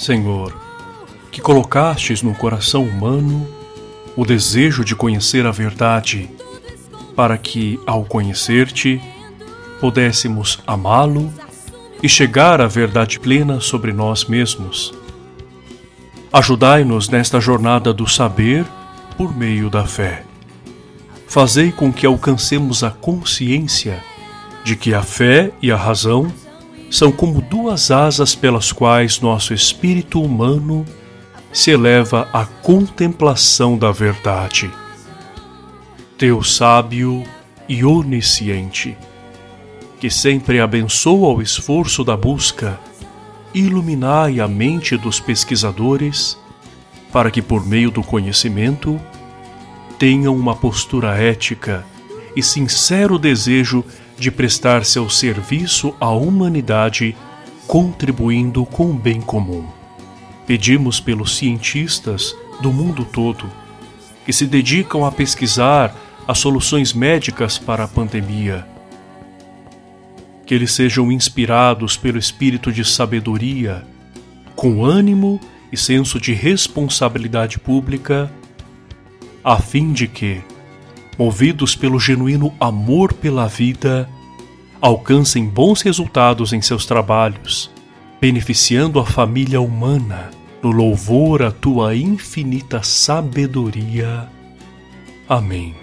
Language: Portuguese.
Senhor, que colocastes no coração humano o desejo de conhecer a verdade, para que, ao conhecer-te, pudéssemos amá-lo e chegar à verdade plena sobre nós mesmos. Ajudai-nos nesta jornada do saber por meio da fé. Fazei com que alcancemos a consciência de que a fé e a razão são como duas asas pelas quais nosso espírito humano se eleva à contemplação da verdade. Deus sábio e onisciente, que sempre abençoa o esforço da busca, iluminai a mente dos pesquisadores para que, por meio do conhecimento, tenham uma postura ética e sincero desejo de prestar seu serviço à humanidade, contribuindo com o bem comum. Pedimos pelos cientistas do mundo todo que se dedicam a pesquisar as soluções médicas para a pandemia. Que eles sejam inspirados pelo espírito de sabedoria, com ânimo e senso de responsabilidade pública, a fim de que, movidos pelo genuíno amor pela vida, alcancem bons resultados em seus trabalhos, beneficiando a família humana no louvor à tua infinita sabedoria. Amém.